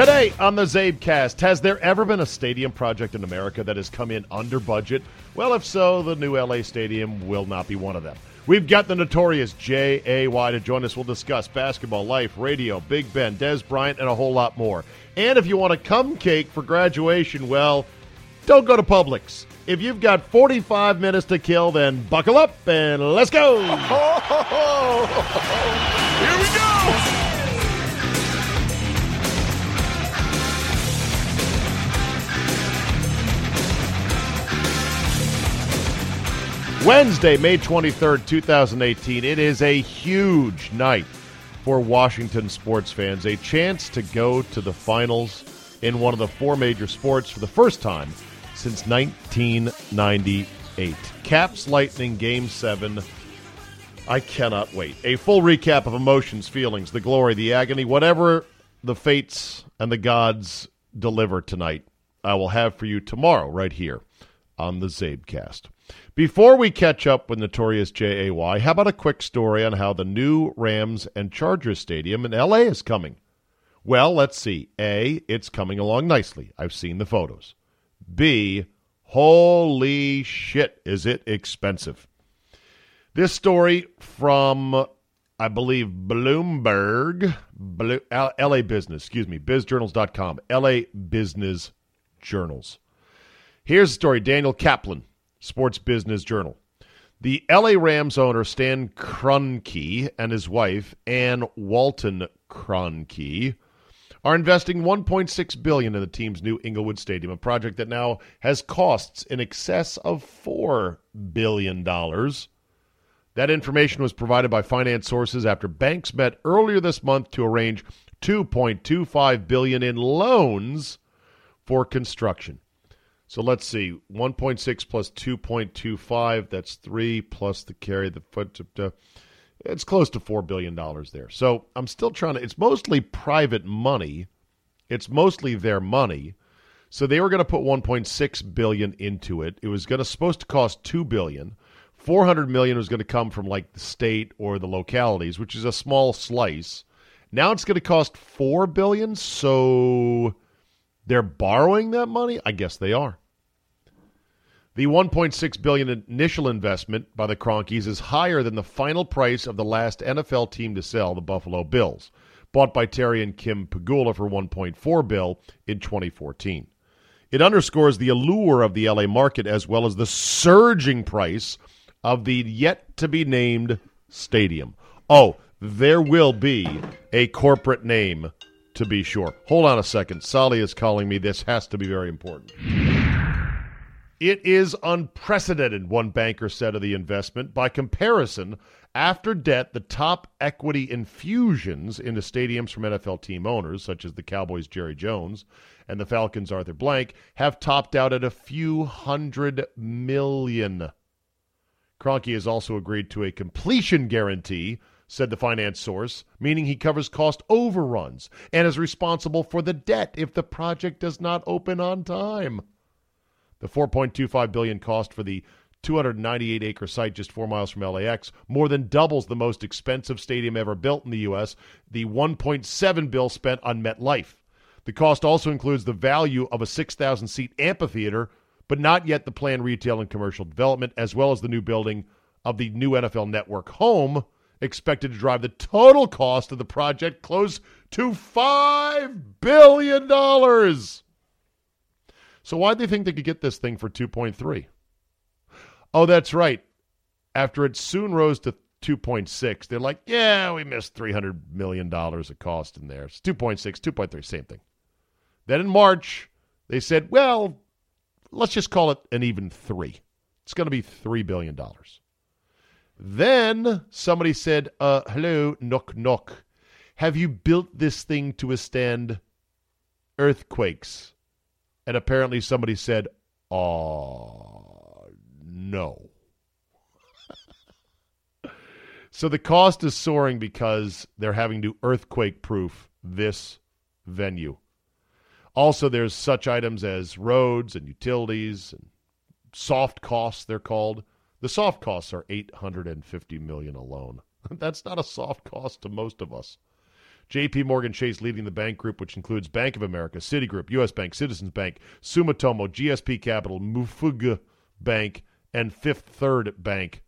Today on the CzabeCast, has there ever been a stadium project in America that has come in under budget? Well, if so, the new LA Stadium will not be one of them. We've got the notorious J.A.Y. to join us. We'll discuss basketball, life, radio, Big Ben, Dez Bryant, and a whole lot more. And if you want a cum cake for graduation, well, don't go to Publix. If you've got 45 minutes to kill, then buckle up and let's go. Here we go! Wednesday, May 23rd, 2018. It is a huge night for Washington sports fans. A chance to go to the finals in one of the four major sports for the first time since 1998. Caps Lightning Game 7. I cannot wait. A full recap of emotions, feelings, the glory, the agony, whatever the fates and the gods deliver tonight, I will have for you tomorrow right here on the CzabeCast. Before we catch up with Notorious J.A.Y., how about a quick story on how the new Rams and Chargers Stadium in L.A. is coming? Well, let's see. A, it's coming along nicely. I've seen the photos. B, holy shit, is it expensive? This story from, I believe, Bloomberg, LA Business, excuse me, bizjournals.com, LA Business Journals. Here's the story Daniel Kaplan Sports Business Journal. The LA Rams owner Stan Kroenke and his wife Ann Walton Kroenke are investing 1.6 billion in the team's new Inglewood Stadium, a project that now has costs in excess of 4 billion dollars. That information was provided by finance sources after banks met earlier this month to arrange 2.25 billion in loans for construction. So let's see, 1.6 plus 2.25, that's 3 plus the carry, the foot, it's close to $4 billion there. So I'm still trying to, it's mostly private money. It's mostly their money. So they were going to put 1.6 billion into it. It was going to supposed to cost 2 billion. 400 million was going to come from like the state or the localities, which is a small slice. Now it's going to cost 4 billion, so they're borrowing that money? I guess they are. The 1.6 billion initial investment by the Kroenkes is higher than the final price of the last NFL team to sell, the Buffalo Bills, bought by Terry and Kim Pegula for 1.4 bill in 2014. It underscores the allure of the LA market as well as the surging price of the yet to be named stadium. Oh, there will be a corporate name to be sure. Hold on a second. Sally is calling me. This has to be very important. It is unprecedented, one banker said of the investment. By comparison, after debt, the top equity infusions into stadiums from NFL team owners, such as the Cowboys' Jerry Jones and the Falcons' Arthur Blank, have topped out at a few hundred million. Kroenke has also agreed to a completion guarantee, said the finance source, meaning he covers cost overruns and is responsible for the debt if the project does not open on time. The 4.25 billion cost for the 298 acre site just 4 miles from LAX more than doubles the most expensive stadium ever built in the US, the 1.7 bill spent on MetLife. The cost also includes the value of a 6,000 seat amphitheater, but not yet the planned retail and commercial development as well as the new building of the new NFL network home expected to drive the total cost of the project close to 5 billion dollars. So why'd they think they could get this thing for 2.3? Oh, that's right. After it soon rose to 2.6, they're like, yeah, we missed $300 million of cost in there. It's 2.6, 2.3, same thing. Then in March, they said, well, let's just call it an even three. It's going to be $3 billion. Then somebody said, uh, hello, knock, knock. Have you built this thing to withstand earthquakes? And apparently somebody said, oh, no. so the cost is soaring because they're having to earthquake proof this venue. Also, there's such items as roads and utilities and soft costs, they're called. The soft costs are 850 million alone. That's not a soft cost to most of us. JP Morgan Chase leading the bank group, which includes Bank of America, Citigroup, U.S. Bank, Citizens Bank, Sumitomo, GSP Capital, Mufuga Bank, and Fifth Third Bank.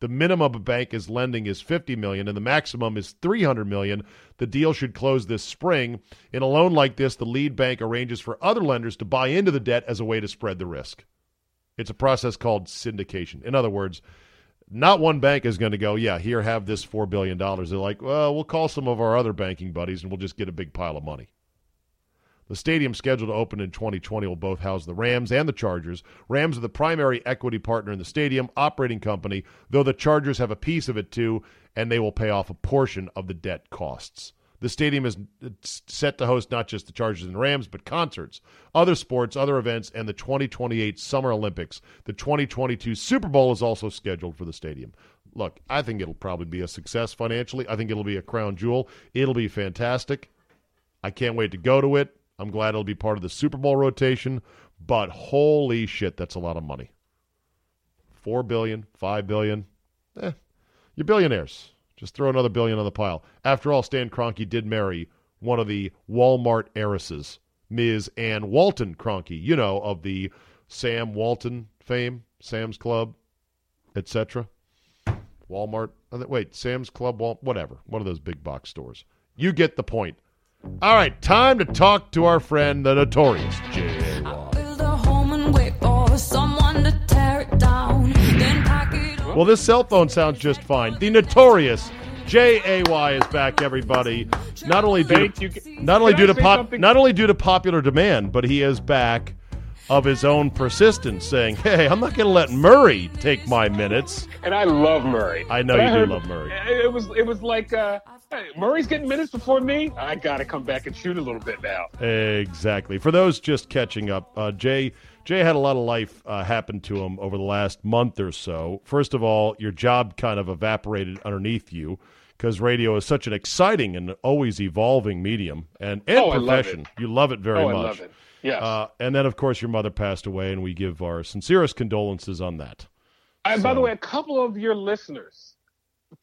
The minimum a bank is lending is 50 million and the maximum is 300 million. The deal should close this spring. In a loan like this, the lead bank arranges for other lenders to buy into the debt as a way to spread the risk. It's a process called syndication. In other words, not one bank is going to go, yeah, here, have this $4 billion. They're like, well, we'll call some of our other banking buddies and we'll just get a big pile of money. The stadium scheduled to open in 2020 will both house the Rams and the Chargers. Rams are the primary equity partner in the stadium operating company, though the Chargers have a piece of it too, and they will pay off a portion of the debt costs. The stadium is set to host not just the Chargers and Rams, but concerts, other sports, other events, and the 2028 Summer Olympics. The 2022 Super Bowl is also scheduled for the stadium. Look, I think it'll probably be a success financially. I think it'll be a crown jewel. It'll be fantastic. I can't wait to go to it. I'm glad it'll be part of the Super Bowl rotation, but holy shit, that's a lot of money. Four billion, five billion. Eh, you're billionaires. Just throw another billion on the pile. After all, Stan Kroenke did marry one of the Walmart heiresses, Ms. Ann Walton Kroenke, you know, of the Sam Walton fame, Sam's Club, etc. Walmart. Wait, Sam's Club, Wal- whatever. One of those big box stores. You get the point. All right, time to talk to our friend, the notorious Jay. Well, this cell phone sounds just fine. The notorious J A Y is back, everybody. Not only due to, not only due to pop, not only due to popular demand, but he is back of his own persistence, saying, "Hey, I'm not going to let Murray take my minutes." And I love Murray. I know but you do love Murray. It was it was like uh, hey, Murray's getting minutes before me. I got to come back and shoot a little bit now. Exactly. For those just catching up, uh, Jay Jay had a lot of life uh, happen to him over the last month or so. First of all, your job kind of evaporated underneath you because radio is such an exciting and always evolving medium and, and oh, profession. Love you love it very oh, much. I love it. Yes. Uh, and then, of course, your mother passed away, and we give our sincerest condolences on that. And so. by the way, a couple of your listeners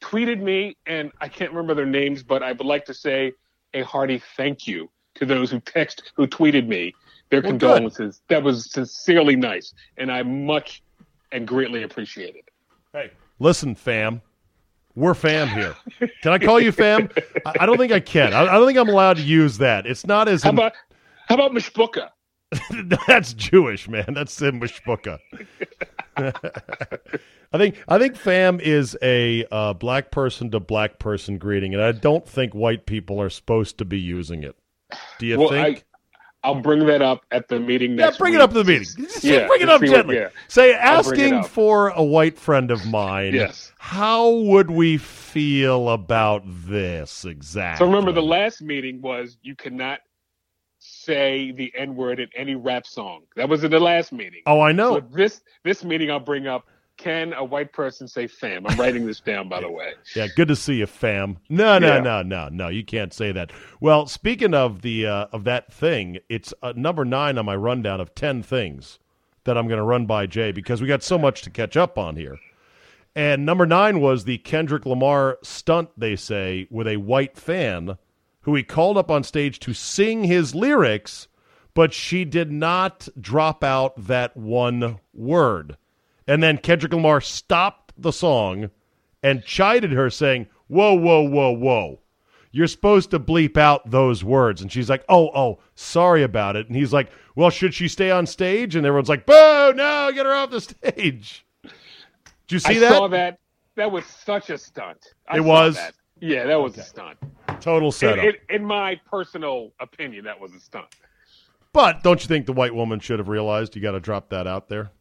tweeted me, and I can't remember their names, but I would like to say a hearty thank you to those who text who tweeted me their well, condolences. Good. That was sincerely nice, and I much and greatly appreciate it. Hey, listen, fam. We're fam here. Can I call you fam? I, I don't think I can. I, I, don't think I'm allowed to use that. It's not as. How about how about mishpuka? That's Jewish, man. That's in mishpuka. I think I think fam is a uh, black person to black person greeting, and I don't think white people are supposed to be using it. Do you well, think? I'll bring that up at the meeting next Yeah, bring week. it up at the meeting. Just yeah, bring it up gently. What, yeah. Say, asking for a white friend of mine, yes. how would we feel about this exactly? So remember, the last meeting was you cannot say the N word in any rap song. That was in the last meeting. Oh, I know. So this this meeting, I'll bring up can a white person say fam? I'm writing this down, by the way. Yeah, good to see you, fam. No, no, yeah. no, no, no. You can't say that. Well, speaking of the uh, of that thing, it's uh, number nine on my rundown of ten things that I'm going to run by Jay because we got so much to catch up on here. And number nine was the Kendrick Lamar stunt. They say with a white fan who he called up on stage to sing his lyrics, but she did not drop out that one word. And then Kendrick Lamar stopped the song and chided her, saying, Whoa, whoa, whoa, whoa. You're supposed to bleep out those words. And she's like, Oh, oh, sorry about it. And he's like, Well, should she stay on stage? And everyone's like, Boo, no, get her off the stage. Did you see I that? I saw that. That was such a stunt. I it was? That. Yeah, that was okay. a stunt. Total setup. In, in, in my personal opinion, that was a stunt. But don't you think the white woman should have realized you got to drop that out there?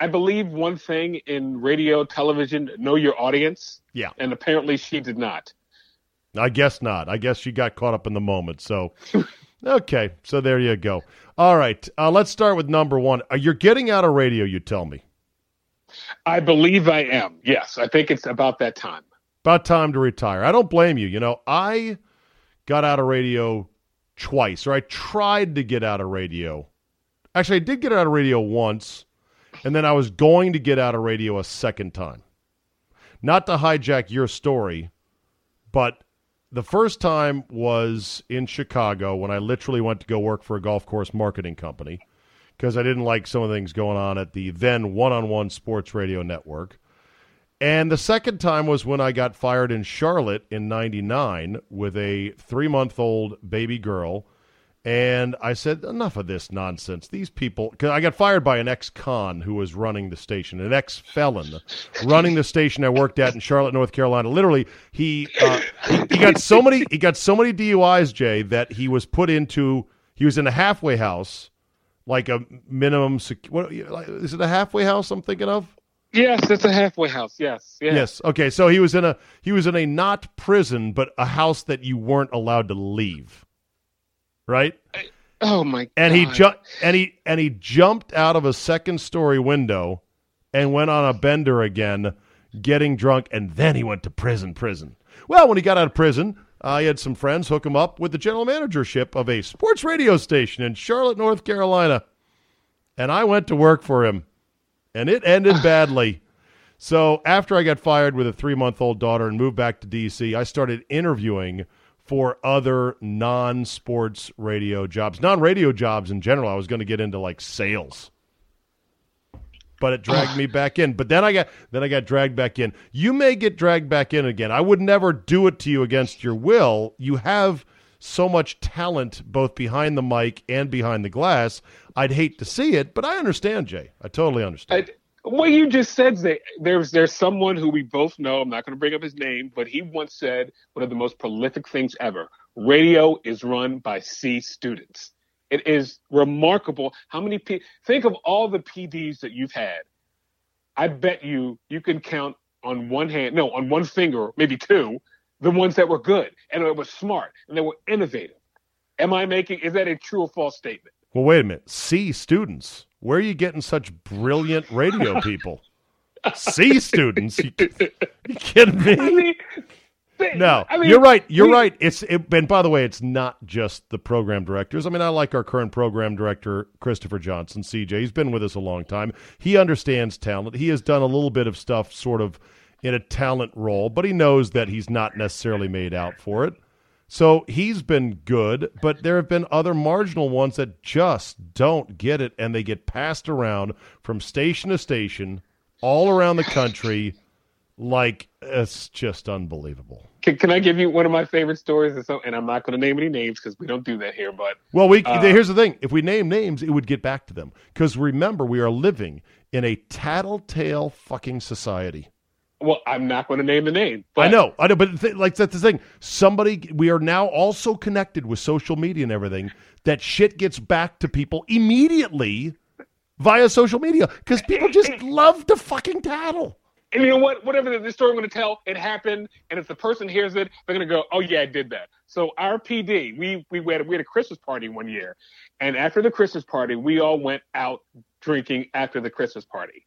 I believe one thing in radio, television, know your audience. Yeah. And apparently she did not. I guess not. I guess she got caught up in the moment. So, okay. So there you go. All right. Uh, let's start with number one. Uh, you're getting out of radio, you tell me. I believe I am. Yes. I think it's about that time. About time to retire. I don't blame you. You know, I got out of radio twice, or I tried to get out of radio. Actually, I did get out of radio once and then I was going to get out of radio a second time. Not to hijack your story, but the first time was in Chicago when I literally went to go work for a golf course marketing company because I didn't like some of the things going on at the then one on one sports radio network. And the second time was when I got fired in Charlotte in 99 with a three month old baby girl. And I said, enough of this nonsense. These people, because I got fired by an ex con who was running the station, an ex felon running the station I worked at in Charlotte, North Carolina. Literally, he, uh, he he got so many he got so many DUIs, Jay, that he was put into he was in a halfway house, like a minimum. Sec- what is it? A halfway house? I'm thinking of. Yes, it's a halfway house. Yes. Yeah. Yes. Okay. So he was in a he was in a not prison, but a house that you weren't allowed to leave. Right. Oh my And he God. jumped and he and he jumped out of a second story window and went on a bender again, getting drunk, and then he went to prison. Prison. Well, when he got out of prison, uh, he had some friends hook him up with the general managership of a sports radio station in Charlotte, North Carolina, and I went to work for him, and it ended badly. So after I got fired with a three month old daughter and moved back to DC, I started interviewing for other non sports radio jobs, non radio jobs in general. I was going to get into like sales. But it dragged me back in. But then I got then I got dragged back in. You may get dragged back in again. I would never do it to you against your will. You have so much talent both behind the mic and behind the glass. I'd hate to see it, but I understand, Jay. I totally understand. I, what you just said, Zay, there's there's someone who we both know. I'm not going to bring up his name, but he once said one of the most prolific things ever: radio is run by C students. It is remarkable how many P. Think of all the PDs that you've had. I bet you you can count on one hand, no, on one finger, maybe two, the ones that were good and it was smart and they were innovative. Am I making? Is that a true or false statement? Well, wait a minute. C students. Where are you getting such brilliant radio people? C students? You, you kidding me? I mean, they- No, I mean, you're right. You're we- right. It's it, and by the way, it's not just the program directors. I mean, I like our current program director, Christopher Johnson, CJ. He's been with us a long time. He understands talent. He has done a little bit of stuff, sort of in a talent role, but he knows that he's not necessarily made out for it. So he's been good, but there have been other marginal ones that just don't get it, and they get passed around from station to station all around the country. Like it's just unbelievable. Can, can I give you one of my favorite stories? And, so, and I'm not going to name any names because we don't do that here. But Well, we Uh, here's the thing: if we name names, it would get back to them. Because remember, we are living in a tattletale fucking society. Well, I'm not going to name the name. But I know, I know, but th- like that's the thing. Somebody, we are now also connected with social media and everything. That shit gets back to people immediately via social media because people just love to fucking tattle. And you know what? Whatever the, the story I'm going to tell, it happened. And if the person hears it, they're going to go, "Oh yeah, I did that." So our PD, we we had we had a Christmas party one year, and after the Christmas party, we all went out drinking after the Christmas party,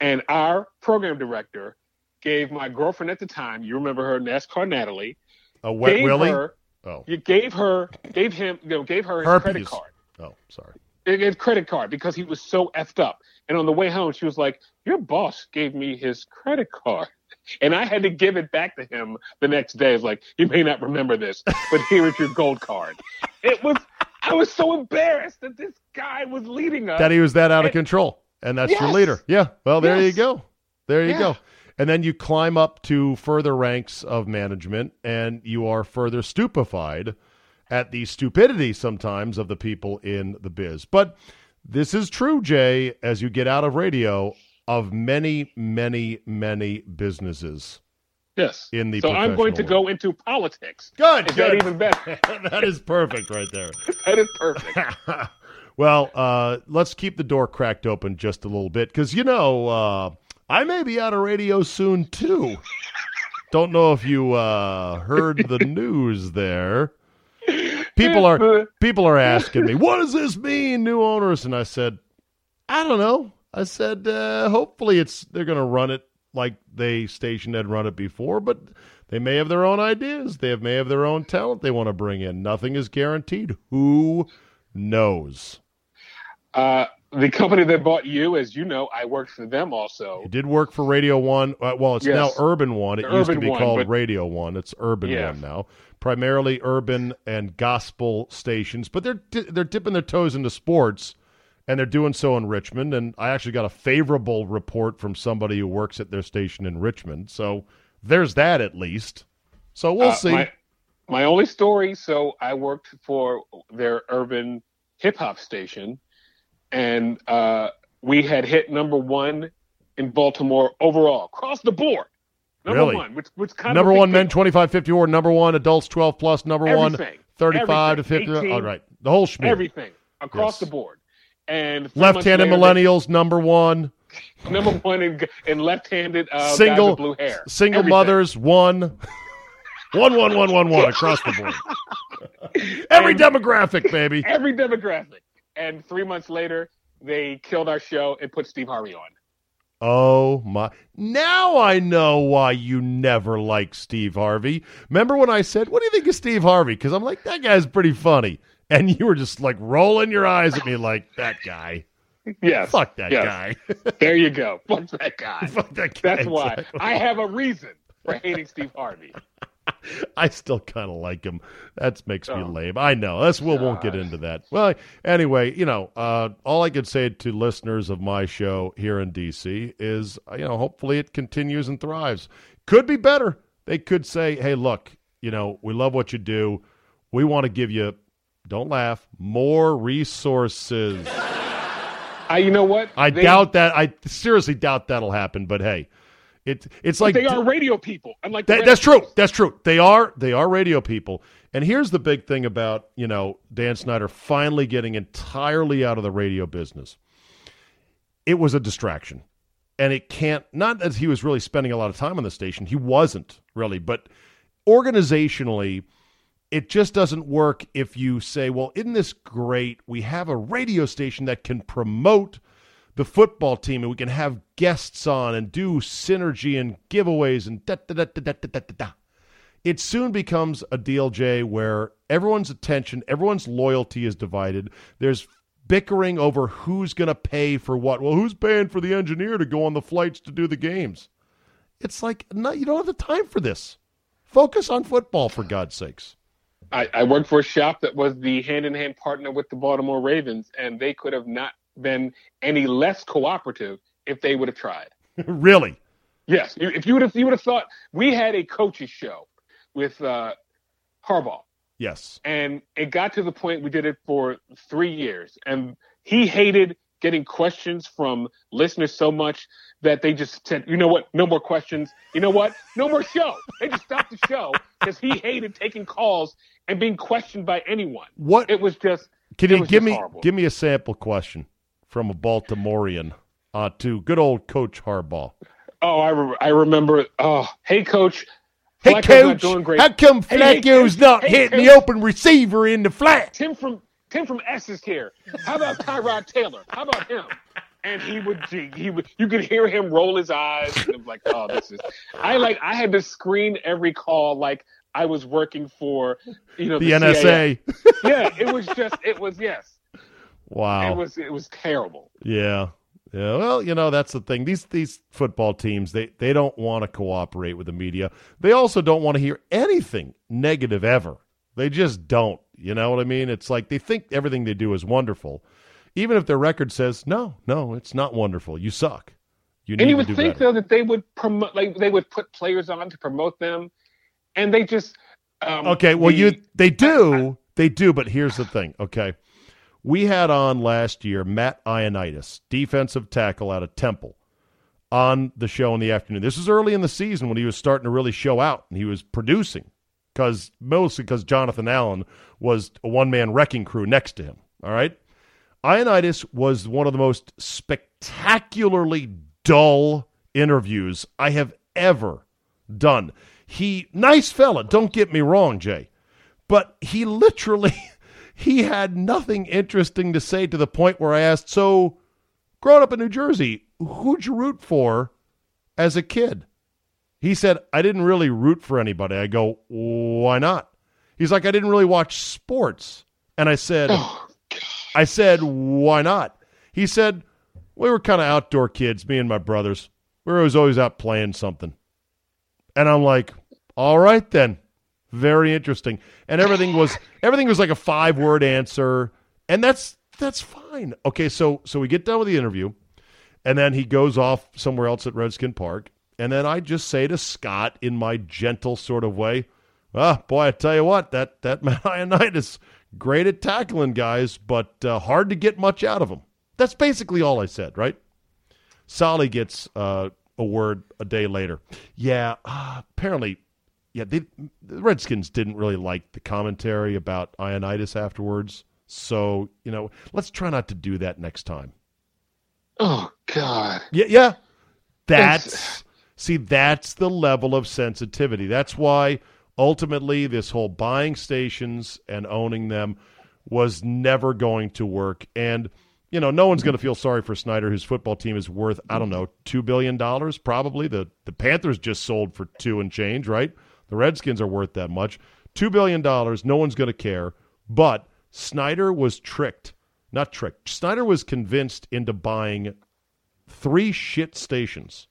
and our program director gave my girlfriend at the time, you remember her, NASCAR Natalie, A wet willy. her, oh, you gave her, gave him, you know, gave her his Herpes. credit card. oh, sorry. his credit card because he was so effed up. And on the way home, she was like, "Your boss gave me his credit card." And I had to give it back to him the next day. It's like, you may not remember this, but here is your gold card. It was, I was so embarrassed that this guy was leading us. that he was that out of control, and that's your leader. Yeah. Well, there you go. There you Yeah. go. And then you climb up to further ranks of management, and you are further stupefied at the stupidity sometimes of the people in the biz. But this is true, Jay, as you get out of radio, of many, many, many businesses yes. in the so I'm going to professional go into politics. Good, Is that even better? that is perfect right there. that is perfect. well, uh, let's keep the door cracked open just a little bit because you know uh, I may be out of radio soon too. Don't know if you uh, heard the news there. People are people are asking me, "What does this mean, new owners?" And I said, "I don't know." I said, uh, "Hopefully, it's they're going to run it like they station had run it before, but they may have their own ideas. They have, may have their own talent they want to bring in. Nothing is guaranteed. Who knows?" Uh, the company that bought you, as you know, I worked for them also. It did work for Radio One. Uh, well, it's Yes. now Urban One. It The used to be One, called but- Radio One. It's Urban Yeah. One now. Primarily urban and gospel stations, but they're they're dipping their toes into sports, and they're doing so in Richmond. And I actually got a favorable report from somebody who works at their station in Richmond. So there's that at least. So we'll Uh, see. My, my only story. So I worked for their urban hip hop station, and uh, we had hit number one in Baltimore overall across the board. Number Really? one, which which kind number of one men deal. 25 50 or number one adults 12 plus number one Everything. 35 to Everything. 50 18, all right the whole schmear everything across Yes. the board. And left-handed later, millennials number one number one in, in left-handed uh, single blue hair, single Everything. mothers one one one one one one across the board every And- demographic baby every demographic. And three months later, they killed our show and put Steve Harvey on. oh my now i know why you never liked steve harvey remember when i said what do you think of steve harvey because i'm like that guy's pretty funny and you were just like rolling your eyes at me like that guy Yes, fuck that yes. guy There you go. Fuck that guy. fuck that guy That's why. I have a reason for hating Steve Harvey. I still kind of like him. That makes me Oh. lame. I know. That's we won't get into that. Well, anyway, you know, uh, all I could say to listeners of my show here in DC is, uh, you know, hopefully it continues and thrives. Could be better. They could say, "Hey, look, you know, we love what you do. We want to give you, don't laugh, more resources." I, you know what? I They- doubt that. I seriously doubt that'll happen. But hey, it it's like they are radio people. Unlike the that, that's true. That's true. They are they are radio people. And here's the big thing about you know Dan Snyder finally getting entirely out of the radio business. It was a distraction, and it can't. Not that he was really spending a lot of time on the station. He wasn't really, but organizationally, it just doesn't work if you say, "Well, isn't this great? We have a radio station that can promote." The football team and we can have guests on and do synergy and giveaways and da da da da da da da da. It soon becomes a DLJ where everyone's attention, everyone's loyalty is divided. There's bickering over who's going to pay for what. Well, who's paying for the engineer to go on the flights to do the games? It's like, no, you don't have the time for this. Focus on football, for God's sakes. I, I worked for a shop that was the hand-in-hand partner with the Baltimore Ravens, and they could have not been any less cooperative if they would have tried. really? Yes, if you would have, you would have thought we had a coaches show with uh, Harbaugh, Yes. and it got to the point we did it for three years, and he hated getting questions from listeners so much that they just said, "You know what? No more questions. You know what? No more show." They just stopped the show because he hated taking calls and being questioned by anyone. What It was just. Can you give me horrible. give me a sample question from a Baltimorean uh, to good old Coach Harbaugh? Oh, I, re- I remember. Oh, hey, coach. Hey, Flacco's Coach, doing great. how come Hey, hey, Flacco's not Hey, hitting the open receiver in the flat? Tim from Tim from S is here. How about Tyrod Taylor? How about him? And he would, he would, you could hear him roll his eyes. And like, oh, this is. I like, I had to screen every call like I was working for, you know, The CIA. NSA. Yeah, it was just, it was yes, Wow. it was, it was terrible. Yeah. Yeah. Well, you know, that's the thing. These these football teams, they, they don't want to cooperate with the media. They also don't want to hear anything negative ever. They just don't. You know what I mean? It's like they think everything they do is wonderful. Even if their record says, no, no, it's not wonderful. You suck. You need And you would do think better. though that they would promote, like they would put players on to promote them, and they just. Um, Okay, well, the- you they do, they do, but here's the thing. Okay, we had on last year Matt Ioannidis, defensive tackle out of Temple, on the show in the afternoon. This was early in the season when he was starting to really show out and he was producing, because mostly because Jonathan Allen was a one man wrecking crew next to him. All right, Ioannidis was one of the most spectacularly dull interviews I have ever done. He nice fella, don't get me wrong, Jay, but he literally he had nothing interesting to say to the point where I asked, "So, growing up in New Jersey, who'd you root for as a kid?" He said, "I didn't really root for anybody." I go, "Why not?" He's like, "I didn't really watch sports." And I said, Oh, I said, "Why not?" He said, We were kind of outdoor kids, me and my brothers. We were always, always out playing something. And I'm like, All right then. Very interesting. And everything was everything was like a five word answer. And that's that's fine. Okay, so so we get done with the interview, and then he goes off somewhere else at Redskin Park. And then I just say to Scott in my gentle sort of way, Ah, boy, I tell you what, that that Ioannidis great at tackling guys, but uh, hard to get much out of him. That's basically all I said, right? Solly gets uh, a word a day later. Yeah, uh, apparently, yeah, they, the Redskins didn't really like the commentary about Ioannidis afterwards. So, you know, let's try not to do that next time. Oh, God. Yeah, yeah. That's, see, that's the level of sensitivity. That's why ultimately this whole buying stations and owning them was never going to work. And, you know, no one's going to feel sorry for Snyder, whose football team is worth, I don't know, $2 billion probably. The, the Panthers just sold for two and change, right? The Redskins are worth that much. $2 billion, no one's going to care. But Snyder was tricked. Not tricked. Snyder was convinced into buying three shit stations,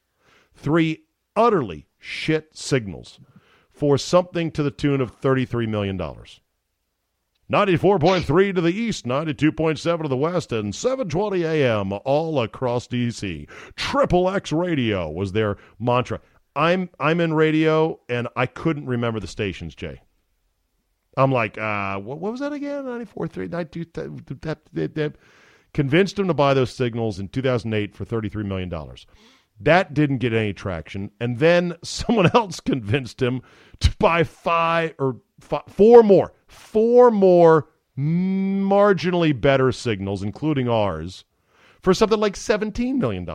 three utterly shit signals for something to the tune of $33 million. 94.3 to the east, 92.7 to the west, and 720 AM all across DC. Triple X Radio was their mantra. I'm I'm in radio and I couldn't remember the stations, Jay. I'm like, uh, what, what was that again? 94.3, 92, that, that, that, convinced him to buy those signals in 2008 for $33 million. That didn't get any traction. And then someone else convinced him to buy five or five, four more, four more marginally better signals, including ours, for something like $17 million.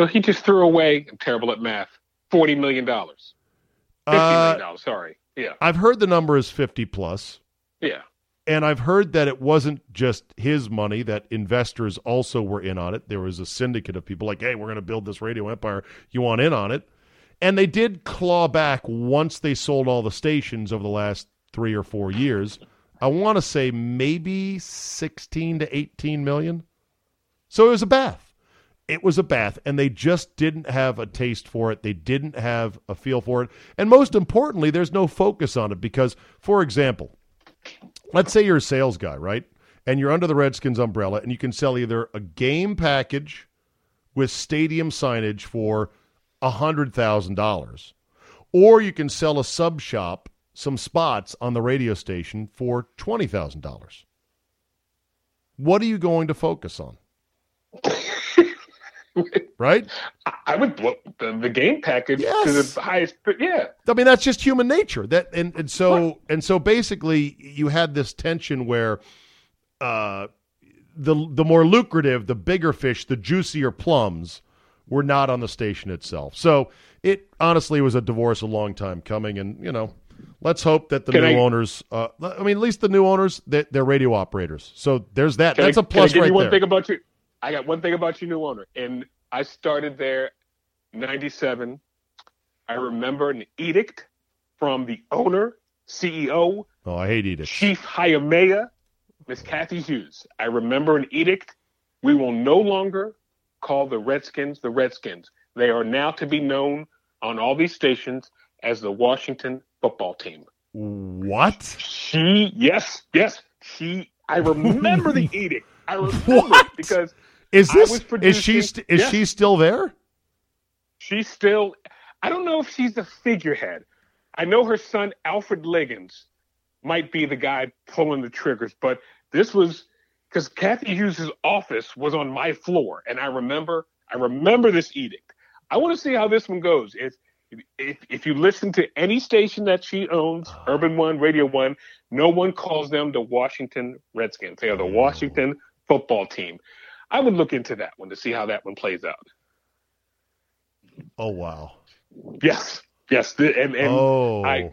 So he just threw away, I'm terrible at math, $40 million. $50 uh, million, sorry. Yeah. I've heard the number is 50 plus. Yeah. And I've heard that it wasn't just his money, that investors also were in on it. There was a syndicate of people like, hey, we're going to build this radio empire. You want in on it? And they did claw back once they sold all the stations over the last three or four years. I want to say maybe 16 to 18 million. So it was a bath. It was a bath, and they just didn't have a taste for it. They didn't have a feel for it. And most importantly, there's no focus on it because, for example, let's say you're a sales guy, right? And you're under the Redskins umbrella, and you can sell either a game package with stadium signage for $100,000, or you can sell a sub shop, some spots on the radio station for $20,000. What are you going to focus on? Right? I would the, the game package yes. to the highest. Yeah, I mean that's just human nature. That and and so what? and so basically you had this tension where, uh, the the more lucrative, the bigger fish, the juicier plums were not on the station itself. So it honestly was a divorce a long time coming, and you know. Let's hope that the can new I, owners, uh, I mean, at least the new owners, they're, they're radio operators. So there's that. That's I, a plus can I give right you one there. thing about you? I got one thing about your new owner, and I started there 97. I remember an edict from the owner, CEO. Oh, I hate edicts. Chief Hayamea, Miss Cathy Hughes. I remember an edict. We will no longer call the Redskins the Redskins. They are now to be known on all these stations as the Washington football team. What? She, yes, yes. She, I remember the edict. I remember because is this is she st- is she still there? She's still. I don't know if she's a figurehead. I know her son Alfred Liggins might be the guy pulling the triggers, but this was because Cathy Hughes' office was on my floor, and I remember I remember this edict. I want to see how this one goes. If if if you listen to any station that she owns, Urban One, Radio One, no one calls them the Washington Redskins. They are the oh. Washington football team. I would look into that one to see how that one plays out. Oh wow! Yes, yes, and, and oh. I,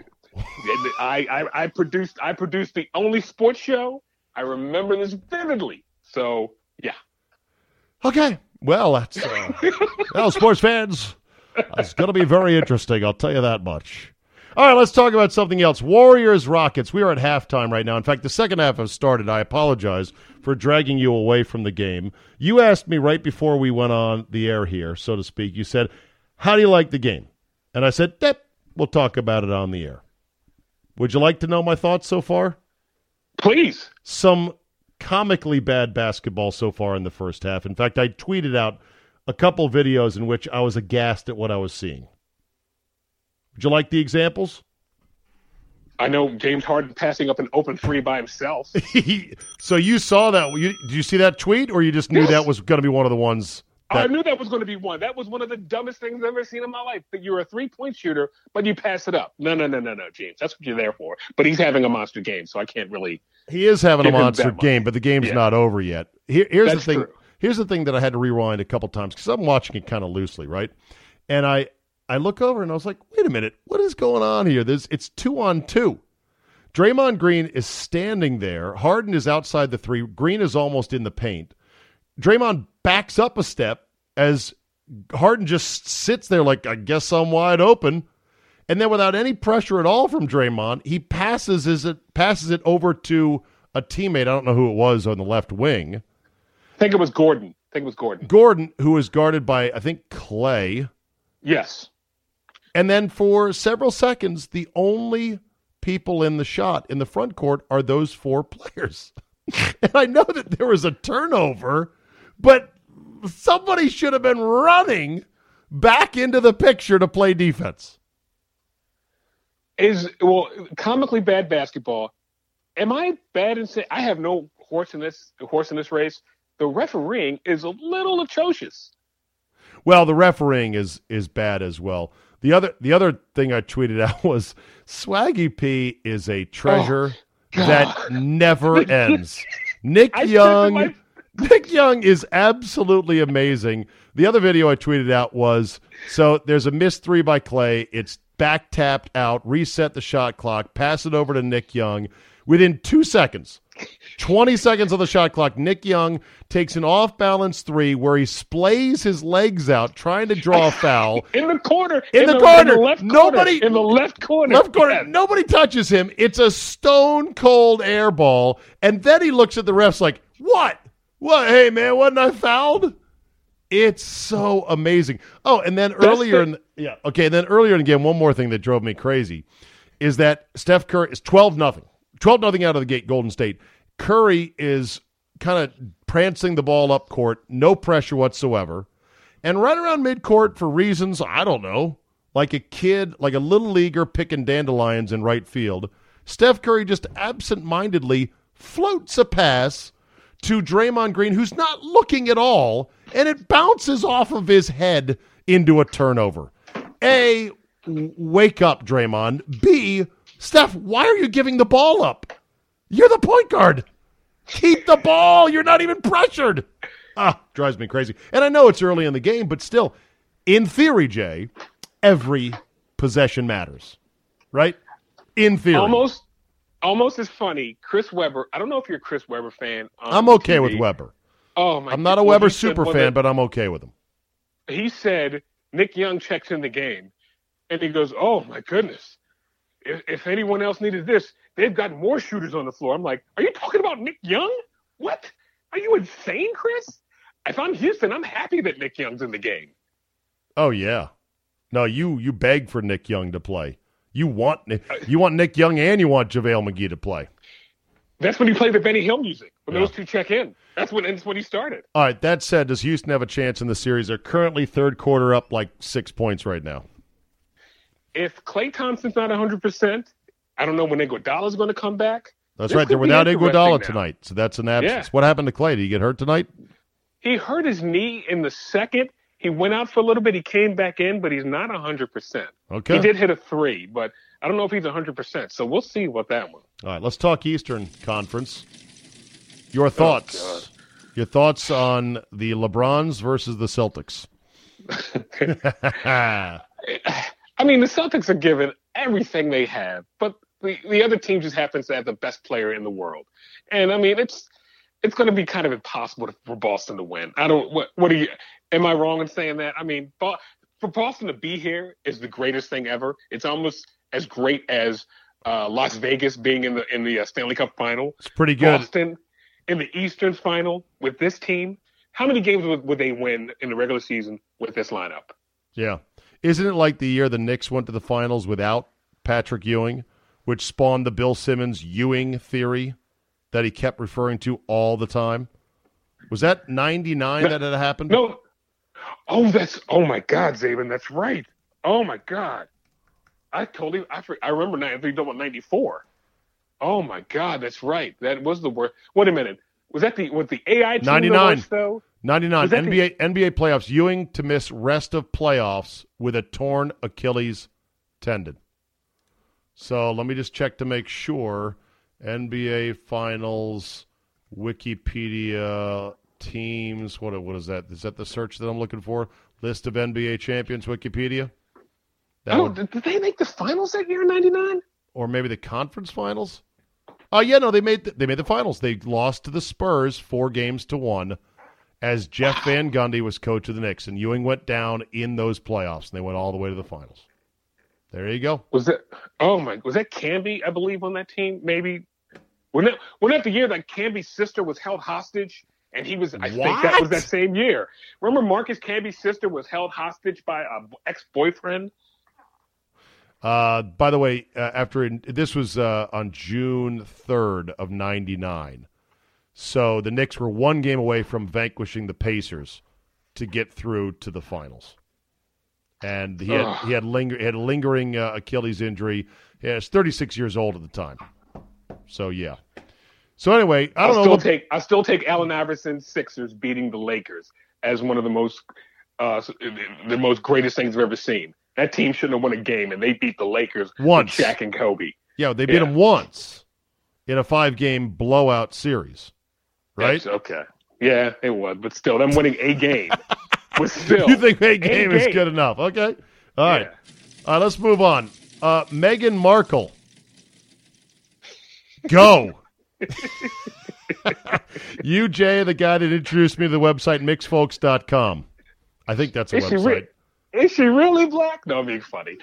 I, I, I produced I produced the only sports show. I remember this vividly. So yeah. Okay. Well, that's uh, well, sports fans. It's going to be very interesting. I'll tell you that much. All right, let's talk about something else. Warriors Rockets. We are at halftime right now. In fact, the second half has started. I apologize for dragging you away from the game. You asked me right before we went on the air here, so to speak. You said, "How do you like the game?" And I said, "Yep, we'll talk about it on the air." Would you like to know my thoughts so far? Please. Some comically bad basketball so far in the first half. In fact, I tweeted out a couple videos in which I was aghast at what I was seeing. Would you like the examples? I know James Harden passing up an open three by himself. so you saw that? You, did you see that tweet, or you just knew Yes. that was going to be one of the ones? I knew that was going to be one. That was one of the dumbest things I've ever seen in my life. That you're a three point shooter, but you pass it up. No, no, no, no, no, James. That's what you're there for. But he's having a monster game, so I can't really. he is having a monster game, but the game's Yeah. not over yet. Here, here's That's the thing. true. Here's the thing that I had to rewind a couple times because I'm watching it kind of loosely, right? And I I look over and I was like, wait a minute, what is going on here? There's it's two on two. Draymond Green is standing there. Harden is outside the three. Green is almost in the paint. Draymond backs up a step as Harden just sits there like, I guess I'm wide open. And then without any pressure at all from Draymond, he passes is it passes it over to a teammate. I don't know who it was on the left wing. I think it was Gordon. I think it was Gordon. Gordon, who is guarded by I think Klay. Yes. And then for several seconds, the only people in the shot in the front court are those four players. and I know that there was a turnover, but somebody should have been running back into the picture to play defense. Is well, comically bad basketball. Am I bad in saying I have no horse in this horse in this race? The refereeing is a little atrocious. Well, the refereeing is is bad as well. The other the other thing I tweeted out was Swaggy P is a treasure that never ends. Nick I Young my- Nick Young is absolutely amazing. The other video I tweeted out was so there's a missed three by Klay. It's back tapped out, reset the shot clock, pass it over to Nick Young. Within two seconds, 20 seconds of the shot clock, Nick Young takes an off balance three where he splays his legs out trying to draw a foul. In the corner. In the corner. left Nobody- corner. In the left corner. Left corner, Yes. nobody touches him. It's a stone cold air ball. And then he looks at the refs like, What? What? Hey, man, wasn't I fouled? It's so amazing. Oh, and then earlier, the- in yeah, okay. Then earlier in the game, one more thing that drove me crazy is that Steph Curry is twelve nothing, twelve nothing out of the gate. Golden State. Curry is kind of prancing the ball up court, no pressure whatsoever, and right around midcourt for reasons I don't know, like a kid, like a little leaguer picking dandelions in right field. Steph Curry just absent-mindedly floats a pass to Draymond Green, who's not looking at all, and it bounces off of his head into a turnover. A, wake up, Draymond. B, Steph, why are you giving the ball up? You're the point guard. Keep the ball. You're not even pressured. Ah, drives me crazy. And I know it's early in the game, but still, in theory, Jay, every possession matters, right? In theory. Almost, almost as funny. Chris Webber. I don't know if you're a Chris Webber fan. I'm okay with TV. Webber. Oh my! I'm not a well, Webber said super one fan, but I'm okay with him. he said Nick Young checks in the game, and he goes, "Oh my goodness! If, if anyone else needed this, they've got more shooters on the floor." I'm like, "Are you talking about Nick Young? What? Are you insane, Chris? If I'm Houston, I'm happy that Nick Young's in the game. Oh yeah. No, you you beg for Nick Young to play. You want Nick, uh, you want Nick Young and you want JaVale McGee to play. That's when you play the Benny Hill music when Yeah. those two check in. That's when that's when he started. All right, that said, does Houston have a chance in the series? They're currently third quarter up like six points right now. If Klay Thompson's not 100, percent I don't know when Iguodala's going to come back. That's This right. They're without Iguodala tonight, so that's an absence. Yeah. What happened to Klay? Did he get hurt tonight? He hurt his knee in the second. He went out for a little bit. He came back in, but he's not 100%. Okay. He did hit a three, but I don't know if he's 100%. So we'll see what that one. All right, let's talk Eastern Conference. Your thoughts? Oh, God. Your thoughts on the LeBrons versus the Celtics? I mean, the Celtics are given everything they have, but the, the other team just happens to have the best player in the world. And I mean, it's it's going to be kind of impossible for Boston to win. I don't. What, what do you? Am I wrong in saying that? I mean, for Boston to be here is the greatest thing ever. It's almost as great as uh, Las Vegas being in the in the uh, Stanley Cup final. It's pretty good. Boston in the Eastern final with this team. How many games would, would they win in the regular season with this lineup? Yeah. Isn't it like the year the Knicks went to the finals without Patrick Ewing, which spawned the Bill Simmons Ewing theory that he kept referring to all the time? Was that 99 No. that had happened? No. Oh, that's oh my God, Czaban, that's right. Oh my God, I totally I I remember now. I think about '94. Oh my God, that's right. That was the worst. Wait a minute. Was that the was the AI team the 99. worst, though? 99 Was that the- NBA NBA playoffs Ewing to miss rest of playoffs with a torn Achilles tendon. So let me just check to make sure NBA finals Wikipedia teams what what is that? Is that the search that I'm looking for? List of NBA champions Wikipedia? That Oh, one? did, they make the finals that year in '99? or maybe the conference finals? Oh yeah, no, they made the, they made the finals. They lost to the Spurs 4 games to 1 as Jeff Van Gundy was coach of the Knicks, and Ewing went down in those playoffs, and they went all the way to the finals. There you go. Was that? Oh my, was that Camby? I believe on that team. Maybe. Wasn't that, wasn't that the year that Camby's sister was held hostage? And he was, I think that was that same year. Remember, Marcus Camby's sister was held hostage by a ex boyfriend. Uh, by the way, uh, after this was uh, on June third of '99, so the Knicks were one game away from vanquishing the Pacers to get through to the finals. And he had Ugh. he had linger he had a lingering uh, Achilles injury. He was 36 years old at the time. So yeah. So anyway, I I'll don't know. still what- take I still take Allen Iverson's Sixers beating the Lakers as one of the most uh, the most greatest things I've ever seen. That team shouldn't have won a game, and they beat the Lakers Once. with Shaq and Kobe. yeah, they beat Yeah. him once in a five-game blowout series, right? Yes, okay. Yeah, it was, but still, them winning a game was still. You think a game is game. good enough? Okay. All right. Yeah. All right, let's move on. Uh, Meghan Markle. Go. you, Jay, the guy that introduced me to the website mixfolks.com. I think that's a Is website. re- is she really black? No, I'm being funny.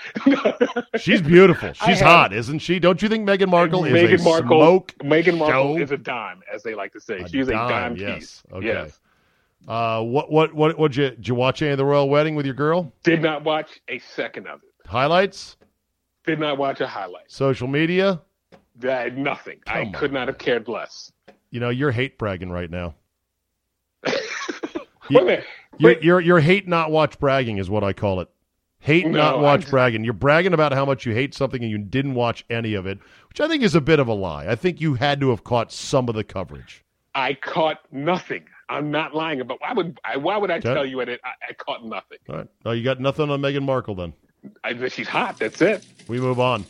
She's beautiful. She's have- hot, isn't she? Don't you think Meghan Markle is Meghan a Markle, smoke? Meghan Markle show? is a dime, as they like to say. A She's a dime, dime yes. piece. Okay. Yes. Uh, what, what, what, what, you, did you watch any of the royal wedding with your girl? Did not watch a second of it. Highlights? Did not watch a highlight. Social media? That nothing. I Come could on, not have cared less. You know, you're hate bragging right now. Wait a minute. You're, you're, you're hate not watch bragging is what I call it. Hate No, not I'm watch bragging. You're bragging about how much you hate something and you didn't watch any of it, which I think is a bit of a lie. I think you had to have caught some of the coverage. I caught nothing. I'm not lying about. Why would I? Why would I Okay. tell you it? I, I caught nothing. All right. Oh, you got nothing on Meghan Markle then. I, she's hot. That's it. We move on.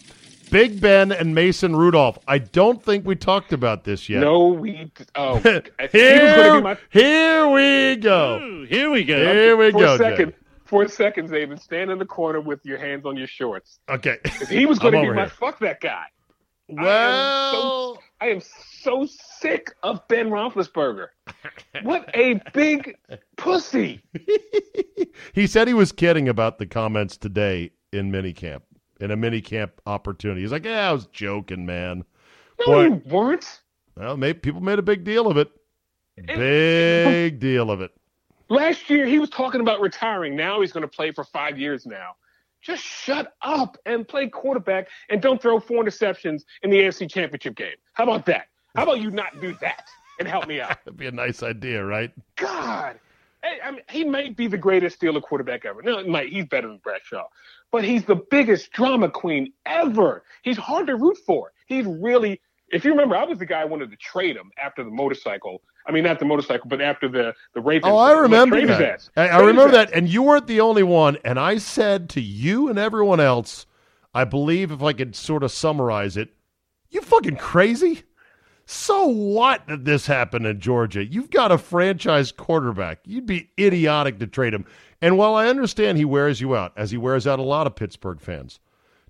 Big Ben and Mason Rudolph. I don't think we talked about this yet. No, we. Oh, he was going to here, my. here we go. Ooh, here we go. Here we for go. a second, Jay. for a second, David, stand in the corner with your hands on your shorts. Okay. He was going to be over my here. fuck that guy. Well, I am so sick of Ben Roethlisberger. What a big pussy! he said he was kidding about the comments today in minicamp, in a mini camp opportunity. He's like, yeah, I was joking, man. No, Boy. you weren't. Well, maybe people made a big deal of it. Big deal of it. Last year he was talking about retiring. Now he's going to play for five years now. Just shut up and play quarterback and don't throw four interceptions in the AFC Championship game. How about that? How about you not do that and help me out? That'd be a nice idea, right? God, I mean, he may be the greatest Steeler quarterback ever. No, he might. He's better than Bradshaw, but he's the biggest drama queen ever. He's hard to root for. He's really. If you remember, I was the guy who wanted to trade him after the motorcycle. I mean, not the motorcycle, but after the the rape. Oh, I remember that. I, I remember that, and you weren't the only one. And I said to you and everyone else, I believe if I could sort of summarize it, you fucking crazy. So what that this happened in Georgia? You've got a franchise quarterback. You'd be idiotic to trade him. And while I understand he wears you out, as he wears out a lot of Pittsburgh fans,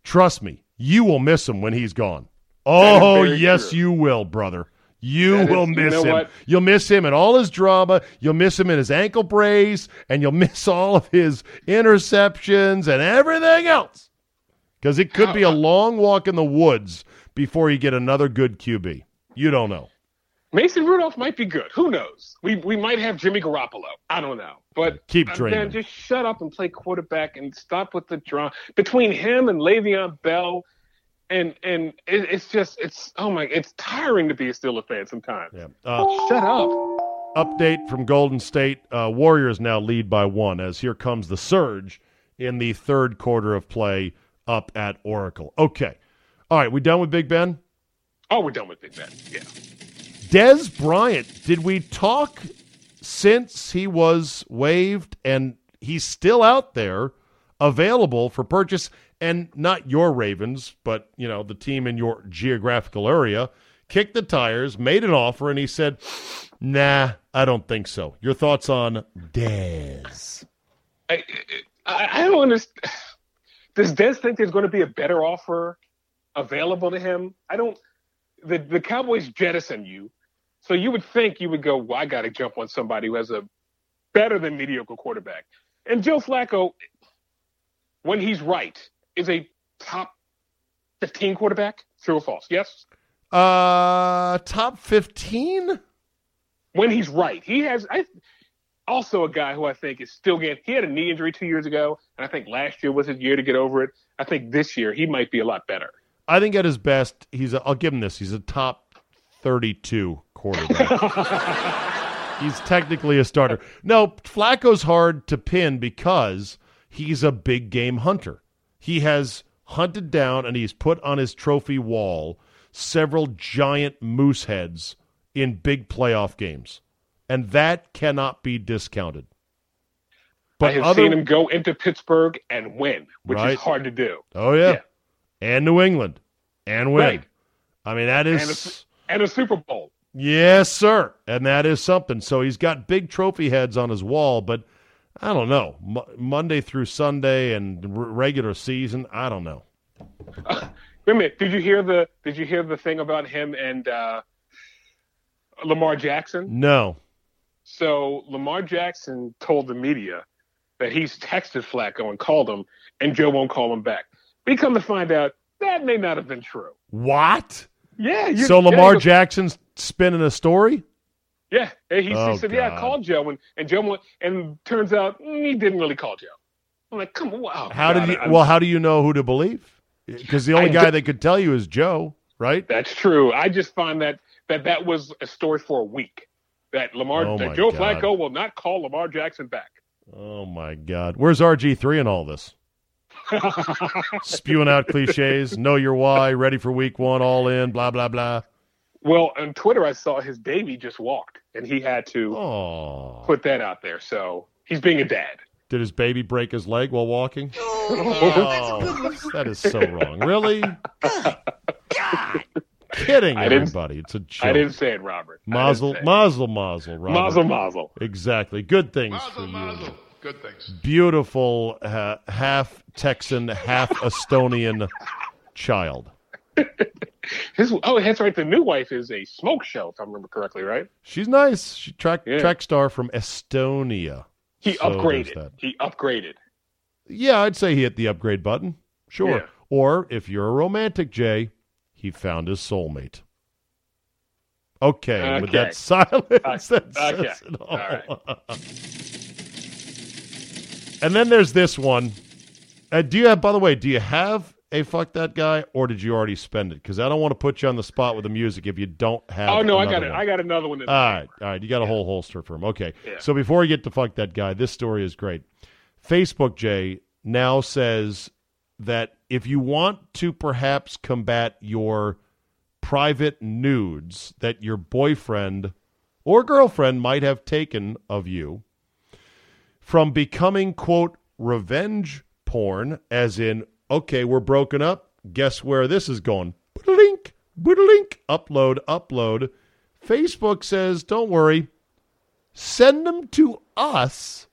trust me, you will miss him when he's gone. Oh, yes, true. you will, brother. You That is- will you miss know him. what? You'll miss him and all his drama. You'll miss him in his ankle brace, and you'll miss all of his interceptions and everything else. Because it could be a uh long walk in the woods before you get another good QB. You don't know. Mason Rudolph might be good. Who knows? We we might have Jimmy Garoppolo. I don't know. But Keep dreaming. Just shut up and play quarterback and stop with the drama between him and Le'Veon Bell. And and it, it's just it's oh my it's tiring to be a Steelers fan sometimes. Yeah. Uh, Shut up. update from Golden State. Uh, Warriors now lead by one as here comes the surge in the third quarter of play up at Oracle. Okay. All right, we done with Big Ben? Oh, we're done with Big Ben. Yeah. Dez Bryant, did we talk since he was waived and he's still out there available for purchase and not your Ravens, but you know, the team in your geographical area kicked the tires, made an offer and he said, "Nah, I don't think so." Your thoughts on Dez? I, I, I don't understand. Does Dez think there's going to be a better offer available to him? I don't. The the Cowboys jettison you, so you would think you would go, "Well, I got to jump on somebody who has a better than mediocre quarterback." And Joe Flacco, when he's right, is a top 15 quarterback. True or false? Yes. Uh top 15? when he's right. He has I also a guy who I think is still getting he had a knee injury two years ago, and I think last year was his year to get over it. I think this year he might be a lot better. I think at his best, he's a, I'll give him this. He's a top 32 quarterback. he's technically a starter. No, Flacco's hard to pin because he's a big game hunter. He has hunted down and he's put on his trophy wall several giant moose heads in big playoff games. And that cannot be discounted. I have other- seen him go into Pittsburgh and win, which Right. is hard to do. Oh yeah. Yeah. And New England. And win. Right. I mean that is. And a, and a Super Bowl. Yes, sir. And that is something. So he's got big trophy heads on his wall, but I don't know. Mo- Monday through Sunday and r- regular season, I don't know. Wait a minute. Did you hear the Did you hear the thing about him and uh, Lamar Jackson? No. So Lamar Jackson told the media that he's texted Flacco and called him, and Joe won't call him back. We come to find out that may not have been true. What? Yeah. So Lamar goes- Jackson's spinning a story? Yeah, he, Oh, he said, "Yeah, I called Joe," and and Joe went, and turns out he didn't really call Joe. I'm like, come on, wow. How God, did you I'm- Well, how do you know who to believe? Cuz the only I guy that could tell you is Joe, right? That's true. I just find that that that was a story for a week. That Lamar, Oh, that Joe God. Flacco will not call Lamar Jackson back. Oh my god. Where's RG3 in all this? Spewing out clichés, know your why, ready for week 1, all in, blah blah blah. well, on Twitter, I saw his baby just walked, and he had to Oh. put that out there. So he's being a dad. Did his baby break his leg while walking? Oh, oh that is so wrong. Really? Kidding I didn't- everybody. It's a joke. I didn't say it, Robert. I didn't Mazel, mazel, mazel, Robert. mazel, mazel. Exactly. Good things for Mazel, you. mazel. Good things. Beautiful, uh, half Texan, half Estonian child. His, oh, that's right. The new wife is a smoke show, if I remember correctly, right? She's nice. She track Yeah. track star from Estonia. He So upgraded. He upgraded. Yeah, I'd say he hit the upgrade button. Sure. Yeah. Or if you're a romantic, Jay, he found his soulmate. Okay, and with Okay. that silence, that says it all. All right. and then there's this one. Uh, do you have, by the way, do you have a fuck that guy, or did you already spend it? Because I don't want to put you on the spot with the music if you don't have. Oh no, I got it. one. I got another one. All right, all right. You got a whole holster for him. Okay. Yeah. So before we get to fuck that guy, this story is great. Facebook Jay now says that if you want to perhaps combat your private nudes that your boyfriend or girlfriend might have taken of you from becoming quote revenge porn as in okay we're broken up guess where this is going? Link link upload upload. Facebook says don't worry send them to us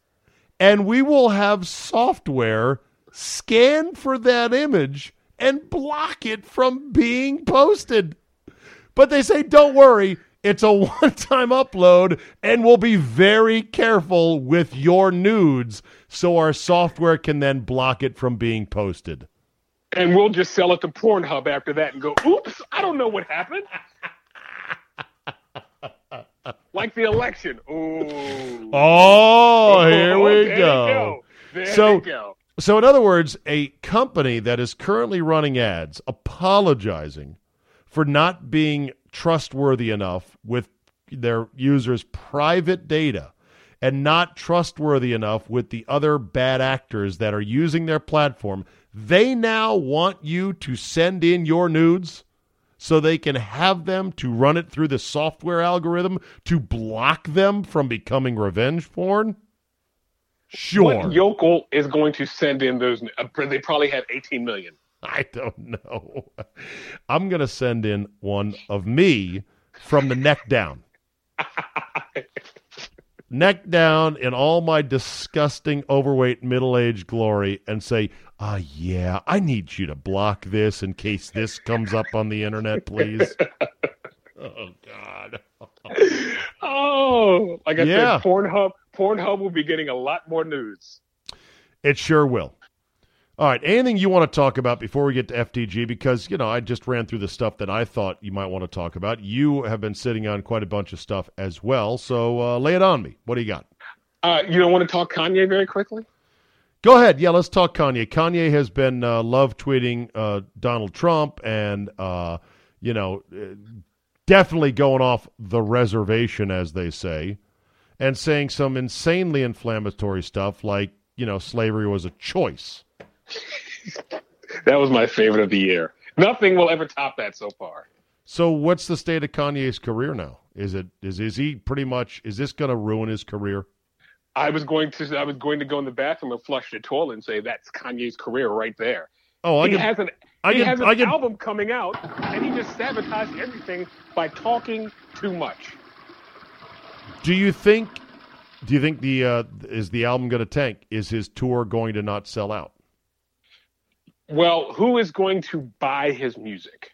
and we will have software scan for that image and block it from being posted. But they say, don't worry, it's a one time upload, and we'll be very careful with your nudes so our software can then block it from being posted. And we'll just sell it to Pornhub after that and go, oops, I don't know what happened. like the election. Ooh. Oh, here Oh, we go. go. There So- go. So, in other words, a company that is currently running ads apologizing for not being trustworthy enough with their users' private data and not trustworthy enough with the other bad actors that are using their platform, they now want you to send in your nudes so they can have them to run it through the software algorithm to block them from becoming revenge porn? Sure. What yokel is going to send in those? Uh, they probably have 18 million. I don't know. I'm going to send in one of me from the neck down. neck down in all my disgusting, overweight, middle aged glory and say, ah, yeah, I need you to block this in case this comes up on the internet, please. oh, God. Oh, like I Yeah. said, Pornhub. Pornhub will be getting a lot more news. It sure will. All right. Anything you want to talk about before we get to FTG? Because, you know, I just ran through the stuff that I thought you might want to talk about. You have been sitting on quite a bunch of stuff as well. So uh, lay it on me. What do you got? Uh, you don't want to talk Kanye very quickly? Go ahead. Yeah, let's talk Kanye. Kanye has been uh, love tweeting uh, Donald Trump and, uh, you know, uh, definitely going off the reservation, as they say, and saying some insanely inflammatory stuff like, you know, slavery was a choice. That was my favorite of the year. Nothing will ever top that so far. So what's the state of Kanye's career now? Is it is is he pretty much is this going to ruin his career? I was going to I was going to go in the bathroom and flush the toilet and say that's Kanye's career right there. Oh, I he can, has an I he can, has an can, album coming out and he just sabotaged everything by talking too much. Do you think do you think the uh, is the album going to tank? Is his tour going to not sell out? Well, who is going to buy his music?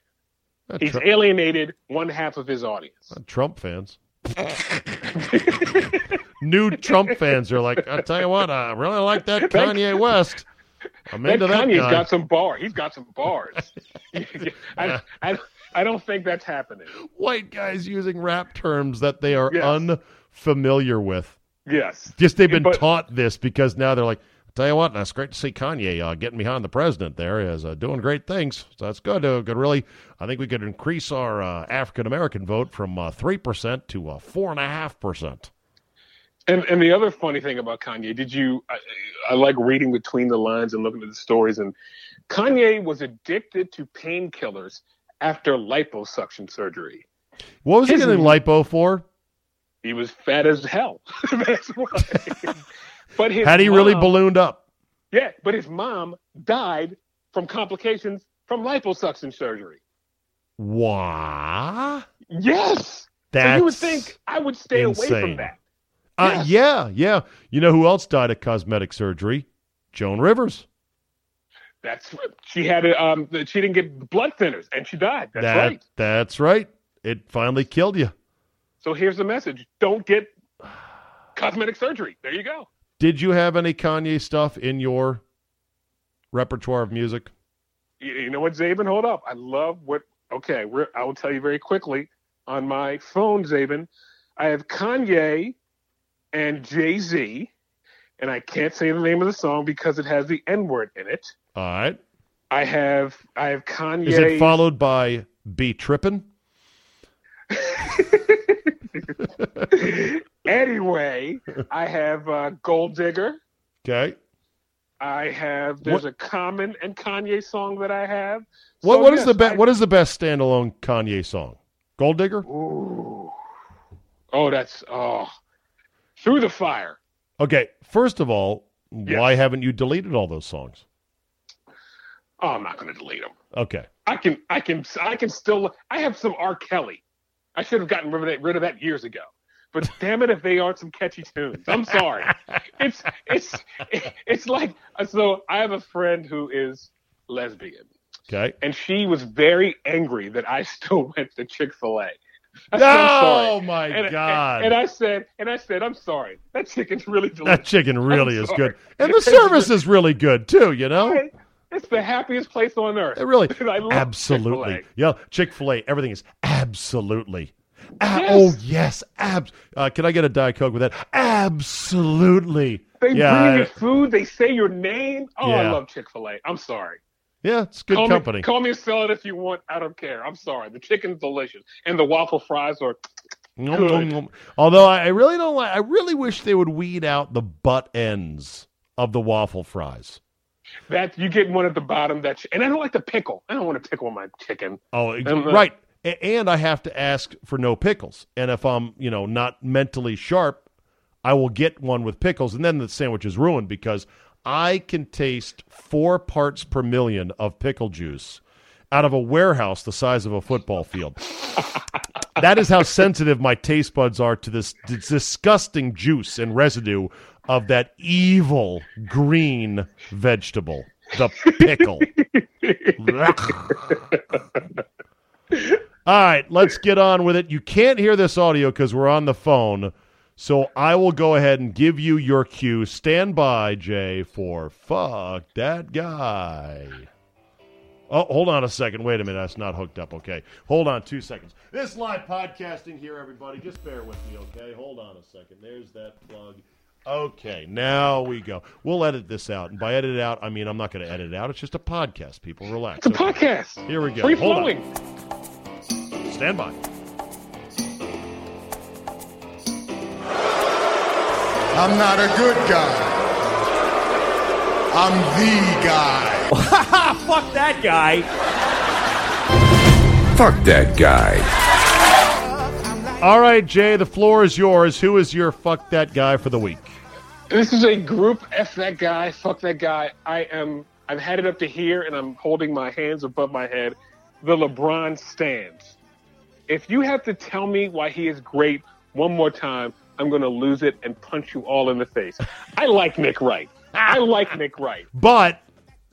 Uh, He's Tru- alienated one half of his audience. uh, Trump fans. New Trump fans are like, I tell you what, I really like that Kanye West. I'm That into that Kanye's guy. got some bar. He's got some bars. I, I, I don't think that's happening. White guys using rap terms that they are Yes. unfamiliar with. Yes. Just they've been But- taught this because now they're like, tell you what, that's great to see Kanye uh, getting behind the president there. Is uh, doing great things. So that's good. Uh, could really, I think we could increase our uh, African American vote from uh, three percent to uh, four and a half percent. And and the other funny thing about Kanye, did you? I, I like reading between the lines and looking at the stories. And Kanye was addicted to painkillers after liposuction surgery. What was he getting lipo for? He was fat as hell. That's why. but his Had he really ballooned up? Yeah, but his mom died from complications from liposuction surgery. Why? Yes. That's so you would think I would stay away from that. Uh, Yes. yeah, yeah. You know who else died of cosmetic surgery? Joan Rivers. That's she had a, um she didn't get blood thinners and she died. That's that, right. That's right. It finally killed you. So here's the message: Don't get cosmetic surgery. There you go. Did you have any Kanye stuff in your repertoire of music? You, know what, Czaban? Hold up. I love what. Okay, we're, I will tell you very quickly on my phone, Czaban. I have Kanye and Jay Z, and I can't say the name of the song because it has the N word in it. All right. I have I have Kanye. Is it followed by Be Trippin'? anyway, I have uh, Gold Digger. Okay. I have there's a Common and Kanye song that I have. What So, what is yes, the best what is the best standalone Kanye song? Gold Digger? Ooh. Oh, that's oh. Through the fire. Okay. First of all, Yes. why haven't you deleted all those songs? Oh, I'm not going to delete them. Okay. I can, I can, I can still. I have some R. Kelly. I should have gotten rid of that, rid of that years ago. But damn it, if they aren't some catchy tunes, I'm sorry. it's, it's, it's like so. I have a friend who is lesbian, Okay. and she was very angry that I still went to Chick Fil A. Oh my and, God. And, and I said, and I said, I'm sorry. That chicken's really delicious. that chicken really I'm is sorry. good. And the service is really good too, you know? I, It's the happiest place on earth. It really, I love absolutely. Chick-fil-A. Yeah, Chick Fil A. Everything is absolutely. A- Yes. Oh yes, abs. Uh, can I get a diet coke with that? Absolutely. They yeah, bring you I- food. They say your name. Oh, I love Chick Fil A. I'm sorry. yeah, it's good call company. Me, call me a salad if you want. I don't care. I'm sorry. The chicken's delicious, and the waffle fries are. Nom, good. nom, nom. Although I really don't like. I really wish they would weed out the butt ends of the waffle fries. That you get one at the bottom. That and I don't like the pickle. I don't want to pickle my chicken. Oh, And right. And I have to ask for no pickles. And if I'm, you know, not mentally sharp, I will get one with pickles, and then the sandwich is ruined because I can taste four parts per million of pickle juice out of a warehouse the size of a football field. that is how sensitive my taste buds are to this d- disgusting juice and residue of that evil green vegetable, the pickle. All right, let's get on with it. You can't hear this audio because we're on the phone. So I will go ahead and give you your cue. Stand by, Jay, for fuck that guy. Oh, hold on a second. Wait a minute. That's not hooked up. Okay. Hold on two seconds. This live podcasting here, everybody. Just bear with me, okay? Hold on a second. There's that plug. Okay, now we go. We'll edit this out. And by edit it out, I mean I'm not going to edit it out. It's just a podcast. People relax. It's a Okay. podcast. Here we go. Free flowing. Stand by. I'm not a good guy. I'm the guy. Fuck that guy. Fuck that guy. All right, Jay, the floor is yours. Who is your fuck that guy for the week? This is a group F that guy, fuck that guy. I am I've had it up to here and I'm holding my hands above my head. The LeBron stands. If you have to tell me why he is great one more time, I'm gonna lose it and punch you all in the face. I like Nick Wright. I like Nick Wright. But,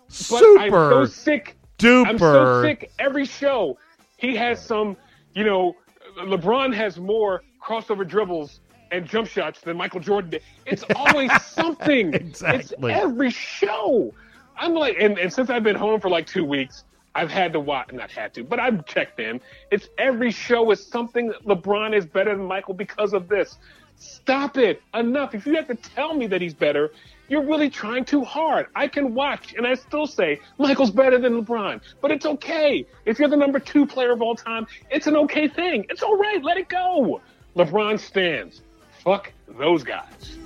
But super I'm so sick duper. I'm so sick. Every show, he has some. You know, LeBron has more crossover dribbles and jump shots than Michael Jordan did. It's always something. Exactly. It's every show. I'm like, and, and since I've been home for like two weeks, I've had to watch. Not had to, but I've checked in. It's every show is something. LeBron is better than Michael because of this. Stop it. Enough. If you have to tell me that he's better, you're really trying too hard. I can watch and I still say Michael's better than LeBron, but it's okay. If you're the number two player of all time, it's an okay thing. It's all right. Let it go. LeBron stands. Fuck those guys.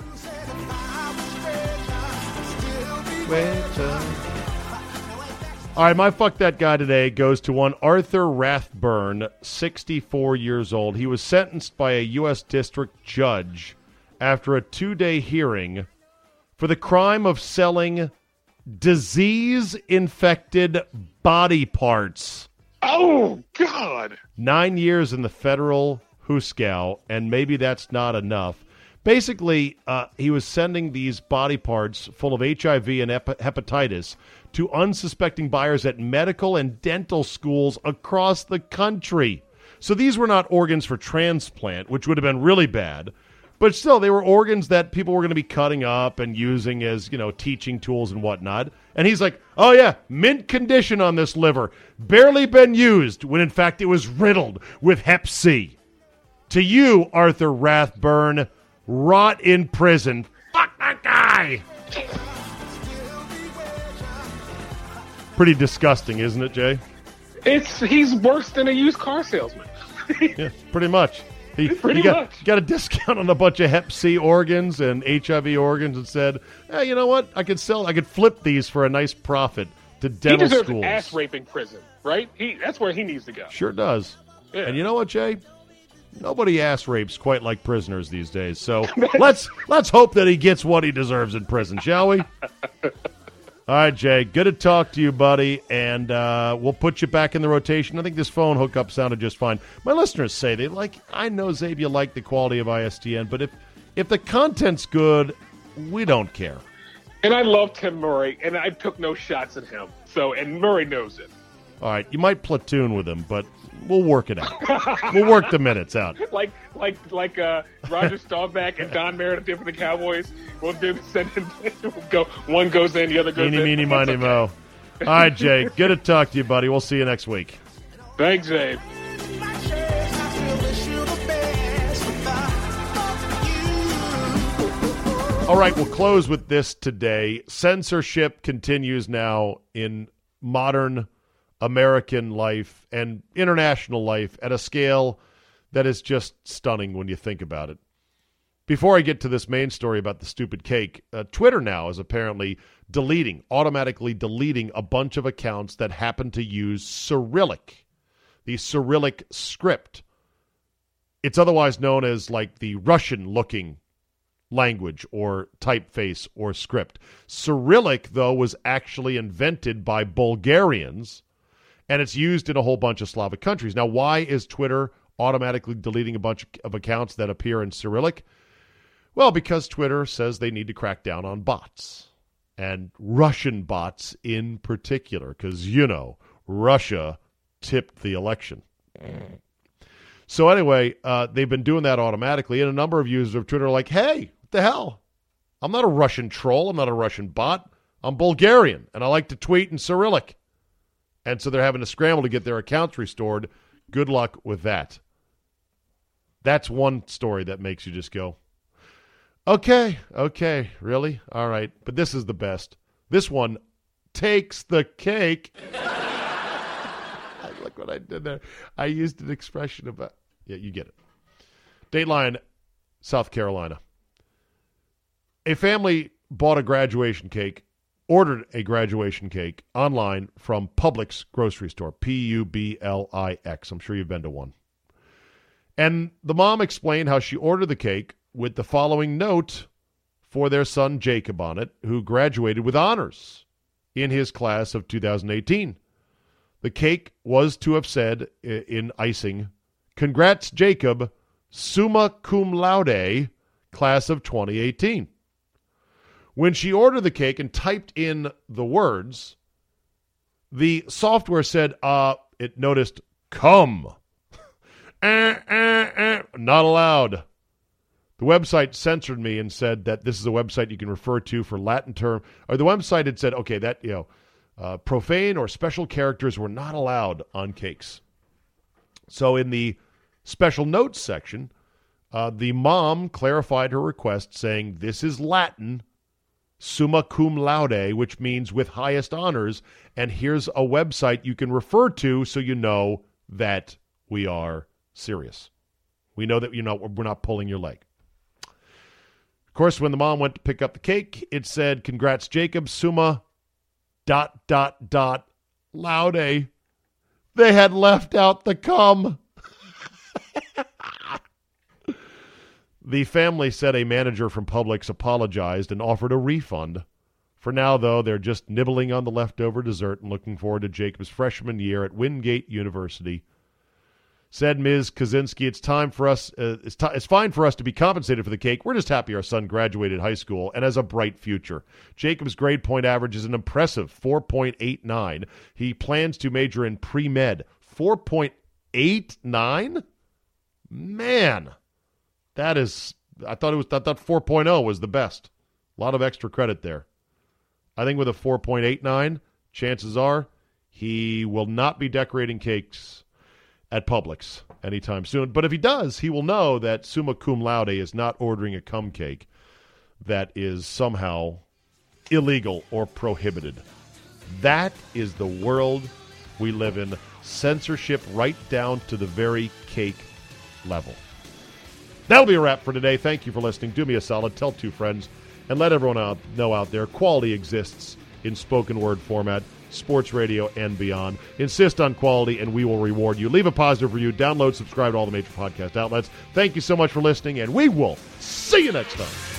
Uh, All right, my fuck that guy today goes to one Arthur Rathburn, 64 years old. He was sentenced by a U.S. district judge after a two day hearing for the crime of selling disease infected body parts. Oh, God. nine years in the federal Huskow, and maybe that's not enough. Basically, uh, he was sending these body parts full of HIV and hep- hepatitis to unsuspecting buyers at medical and dental schools across the country. So these were not organs for transplant, which would have been really bad. But still, they were organs that people were going to be cutting up and using as, you know, teaching tools and whatnot. And he's like, oh, yeah, mint condition on this liver. Barely been used, when in fact it was riddled with Hep C. To you, Arthur Rathburn, rot in prison. Fuck that guy! Pretty disgusting, isn't it, Jay? It's he's worse than a used car salesman. Yeah, pretty much. He, Pretty he got, much. got a discount on a bunch of Hep C organs and HIV organs and said, hey, you know what? I could sell, I could flip these for a nice profit to he dental deserves schools. ass raping prison, right? He that's where he needs to go. Sure does. Yeah. And you know what, Jay? Nobody ass rapes quite like prisoners these days. So let's let's hope that he gets what he deserves in prison, shall we? All right, Jay. Good to talk to you, buddy. And uh, we'll put you back in the rotation. I think this phone hookup sounded just fine. My listeners say they like. I know you like the quality of ISDN, but if if the content's good, we don't care. And I love Tim Murray, and I took no shots at him. So, and Murray knows it. All right, you might platoon with him, but we'll work it out. we'll work the minutes out. Like, like, like uh, Roger Staubach and Don Meredith did for the Cowboys. We'll do the send in, we'll go. One goes in, the other goes Eeny, in. meeny, miny, okay. mo. All right, Jay. Good to talk to you, buddy. We'll see you next week. Thanks, Abe. All right, we'll close with this today. Censorship continues now in modern American life and international life at a scale that is just stunning when you think about it. Before I get to this main story about the stupid cake, uh, Twitter now is apparently deleting, automatically deleting a bunch of accounts that happen to use Cyrillic, the Cyrillic script. It's otherwise known as like the Russian looking language or typeface or script. Cyrillic, though, was actually invented by Bulgarians and it's used in a whole bunch of Slavic countries. Now, why is Twitter automatically deleting a bunch of accounts that appear in Cyrillic? Well, because Twitter says they need to crack down on bots and Russian bots in particular, because, you know, Russia tipped the election. So, anyway, uh, they've been doing that automatically, and a number of users of Twitter are like, hey, what the hell? I'm not a Russian troll. I'm not a Russian bot. I'm Bulgarian, and I like to tweet in Cyrillic. And so they're having to scramble to get their accounts restored. Good luck with that. That's one story that makes you just go, okay, okay, really? All right. But this is the best. This one takes the cake. Look what I did there. I used an expression about, yeah, you get it. Dateline, South Carolina. A family bought a graduation cake, ordered a graduation cake online from Publix grocery store, P U B L I X. I'm sure you've been to one. And the mom explained how she ordered the cake with the following note for their son Jacob on it, who graduated with honors in his class of 2018. The cake was to have said in icing, Congrats, Jacob, summa cum laude, class of 2018. When she ordered the cake and typed in the words, the software said, uh, it noticed, come. eh, eh, eh, not allowed. The website censored me and said that this is a website you can refer to for Latin term. Or the website had said, okay, that, you know, uh, profane or special characters were not allowed on cakes. So in the special notes section, uh, the mom clarified her request, saying, This is Latin, summa cum laude, which means with highest honors. And here's a website you can refer to so you know that we are serious. We know that you know we're not pulling your leg. Of course, when the mom went to pick up the cake, it said, Congrats, Jacob, summa dot dot dot laude. They had left out the cum. the family said a manager from Publix apologized and offered a refund. For now, though, they're just nibbling on the leftover dessert and looking forward to Jacob's freshman year at Wingate University. Said Ms. Kaczynski, it's time for us. Uh, it's, t- it's fine for us to be compensated for the cake. We're just happy our son graduated high school and has a bright future. Jacob's grade point average is an impressive 4.89. He plans to major in pre med. 4.89? Man, that is. I thought it was. I thought 4.0 was the best. A lot of extra credit there. I think with a 4.89, chances are he will not be decorating cakes at Publix anytime soon. But if he does, he will know that summa cum laude is not ordering a cum cake that is somehow illegal or prohibited. That is the world we live in. Censorship right down to the very cake level. That'll be a wrap for today. Thank you for listening. Do me a solid. Tell two friends and let everyone out know out there quality exists in spoken word format sports radio, and beyond. Insist on quality, and we will reward you. Leave a positive review, download, subscribe to all the major podcast outlets. Thank you so much for listening, and we will see you next time.